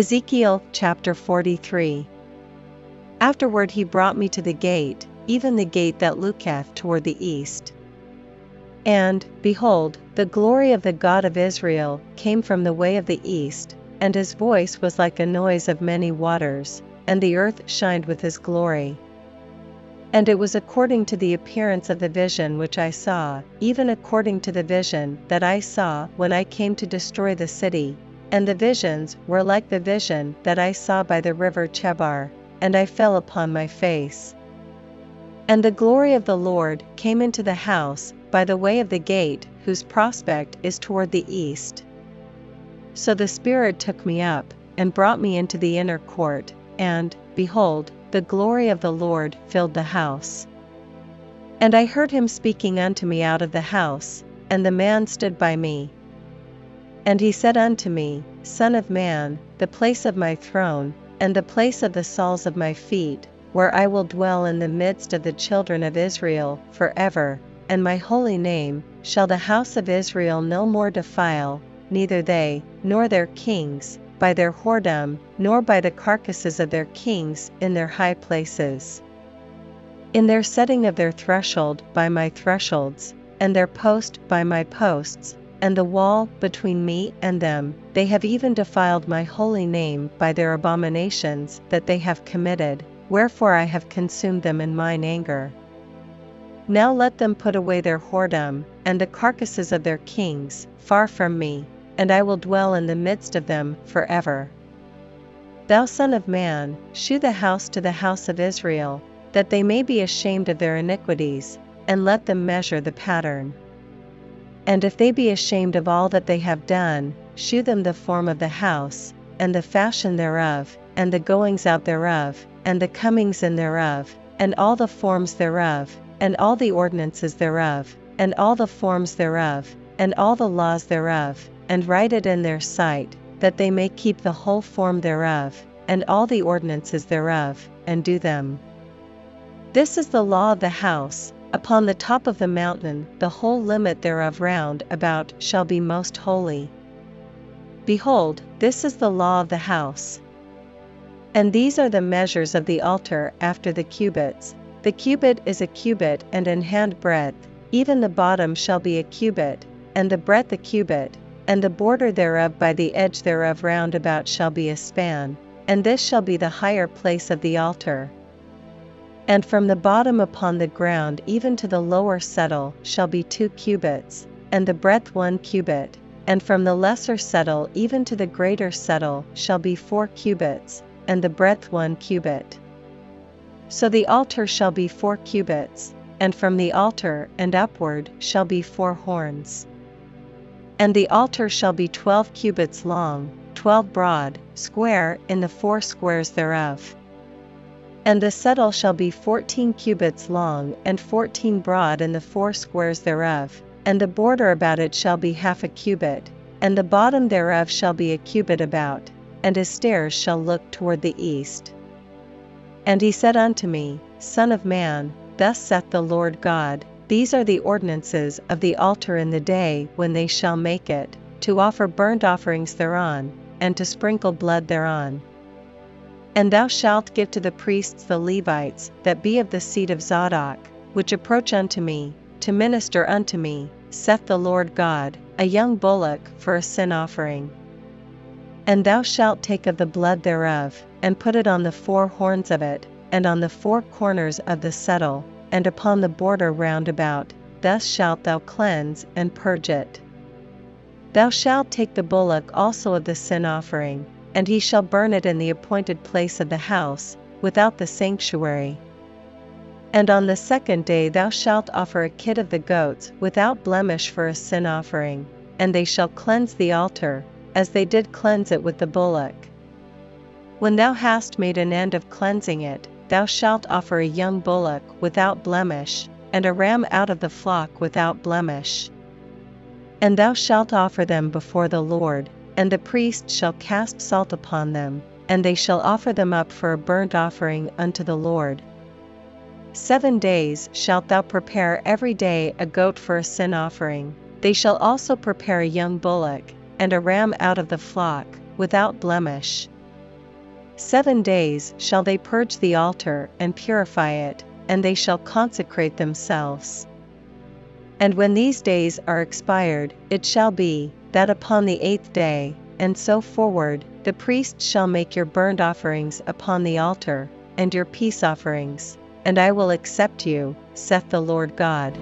Ezekiel chapter 43 Afterward he brought me to the gate, even the gate that looketh toward the east. And, behold, the glory of the God of Israel came from the way of the east, and his voice was like a noise of many waters, and the earth shined with his glory. And it was according to the appearance of the vision which I saw, even according to the vision that I saw when I came to destroy the city, and the visions were like the vision that I saw by the river Chebar, and I fell upon my face. And the glory of the Lord came into the house by the way of the gate whose prospect is toward the east. So the Spirit took me up, and brought me into the inner court, and, behold, the glory of the Lord filled the house. And I heard him speaking unto me out of the house, and the man stood by me. And he said unto me, Son of man, the place of my throne, and the place of the soles of my feet, where I will dwell in the midst of the children of Israel for ever, and my holy name shall the house of Israel no more defile, neither they, nor their kings, by their whoredom, nor by the carcasses of their kings in their high places. In their setting of their threshold by my thresholds, and their post by my posts, and the wall between me and them, they have even defiled my holy name by their abominations that they have committed, wherefore I have consumed them in mine anger. Now let them put away their whoredom, and the carcasses of their kings, far from me, and I will dwell in the midst of them for ever. Thou Son of Man, shew the house to the house of Israel, that they may be ashamed of their iniquities, and let them measure the pattern. And if they be ashamed of all that they have done, shew them the form of the house, and the fashion thereof, and the goings out thereof, and the comings in thereof, and all the forms thereof, and all the ordinances thereof, and all the forms thereof, and all the laws thereof, and write it in their sight, that they may keep the whole form thereof, and all the ordinances thereof, and do them. This is the law of the house, upon the top of the mountain the whole limit thereof round about shall be most holy. Behold, this is the law of the house. And these are the measures of the altar after the cubits, the cubit is a cubit and an hand breadth, even the bottom shall be a cubit, and the breadth a cubit, and the border thereof by the edge thereof round about shall be a span, and this shall be the higher place of the altar. And from the bottom upon the ground even to the lower settle shall be two cubits, and the breadth one cubit, and from the lesser settle even to the greater settle shall be four cubits, and the breadth one cubit. So the altar shall be four cubits, and from the altar and upward shall be four horns. And the altar shall be twelve cubits long, twelve broad, square in the four squares thereof. And the settle shall be fourteen cubits long and fourteen broad in the four squares thereof, and the border about it shall be half a cubit, and the bottom thereof shall be a cubit about, and his stairs shall look toward the east. And he said unto me, Son of man, thus saith the Lord God, These are the ordinances of the altar in the day when they shall make it, to offer burnt offerings thereon, and to sprinkle blood thereon. And thou shalt give to the priests the Levites that be of the seed of Zadok, which approach unto me, to minister unto me, saith the Lord God, a young bullock for a sin offering. And thou shalt take of the blood thereof, and put it on the four horns of it, and on the four corners of the settle, and upon the border round about, thus shalt thou cleanse and purge it. Thou shalt take the bullock also of the sin offering, and he shall burn it in the appointed place of the house, without the sanctuary. And on the second day thou shalt offer a kid of the goats without blemish for a sin offering, and they shall cleanse the altar, as they did cleanse it with the bullock. When thou hast made an end of cleansing it, thou shalt offer a young bullock without blemish, and a ram out of the flock without blemish. And thou shalt offer them before the Lord, and the priest shall cast salt upon them, and they shall offer them up for a burnt offering unto the Lord. Seven days shalt thou prepare every day a goat for a sin offering, they shall also prepare a young bullock, and a ram out of the flock, without blemish. Seven days shall they purge the altar and purify it, and they shall consecrate themselves. And when these days are expired, it shall be, that upon the eighth day, and so forward, the priest shall make your burnt offerings upon the altar, and your peace offerings, and I will accept you, saith the Lord God.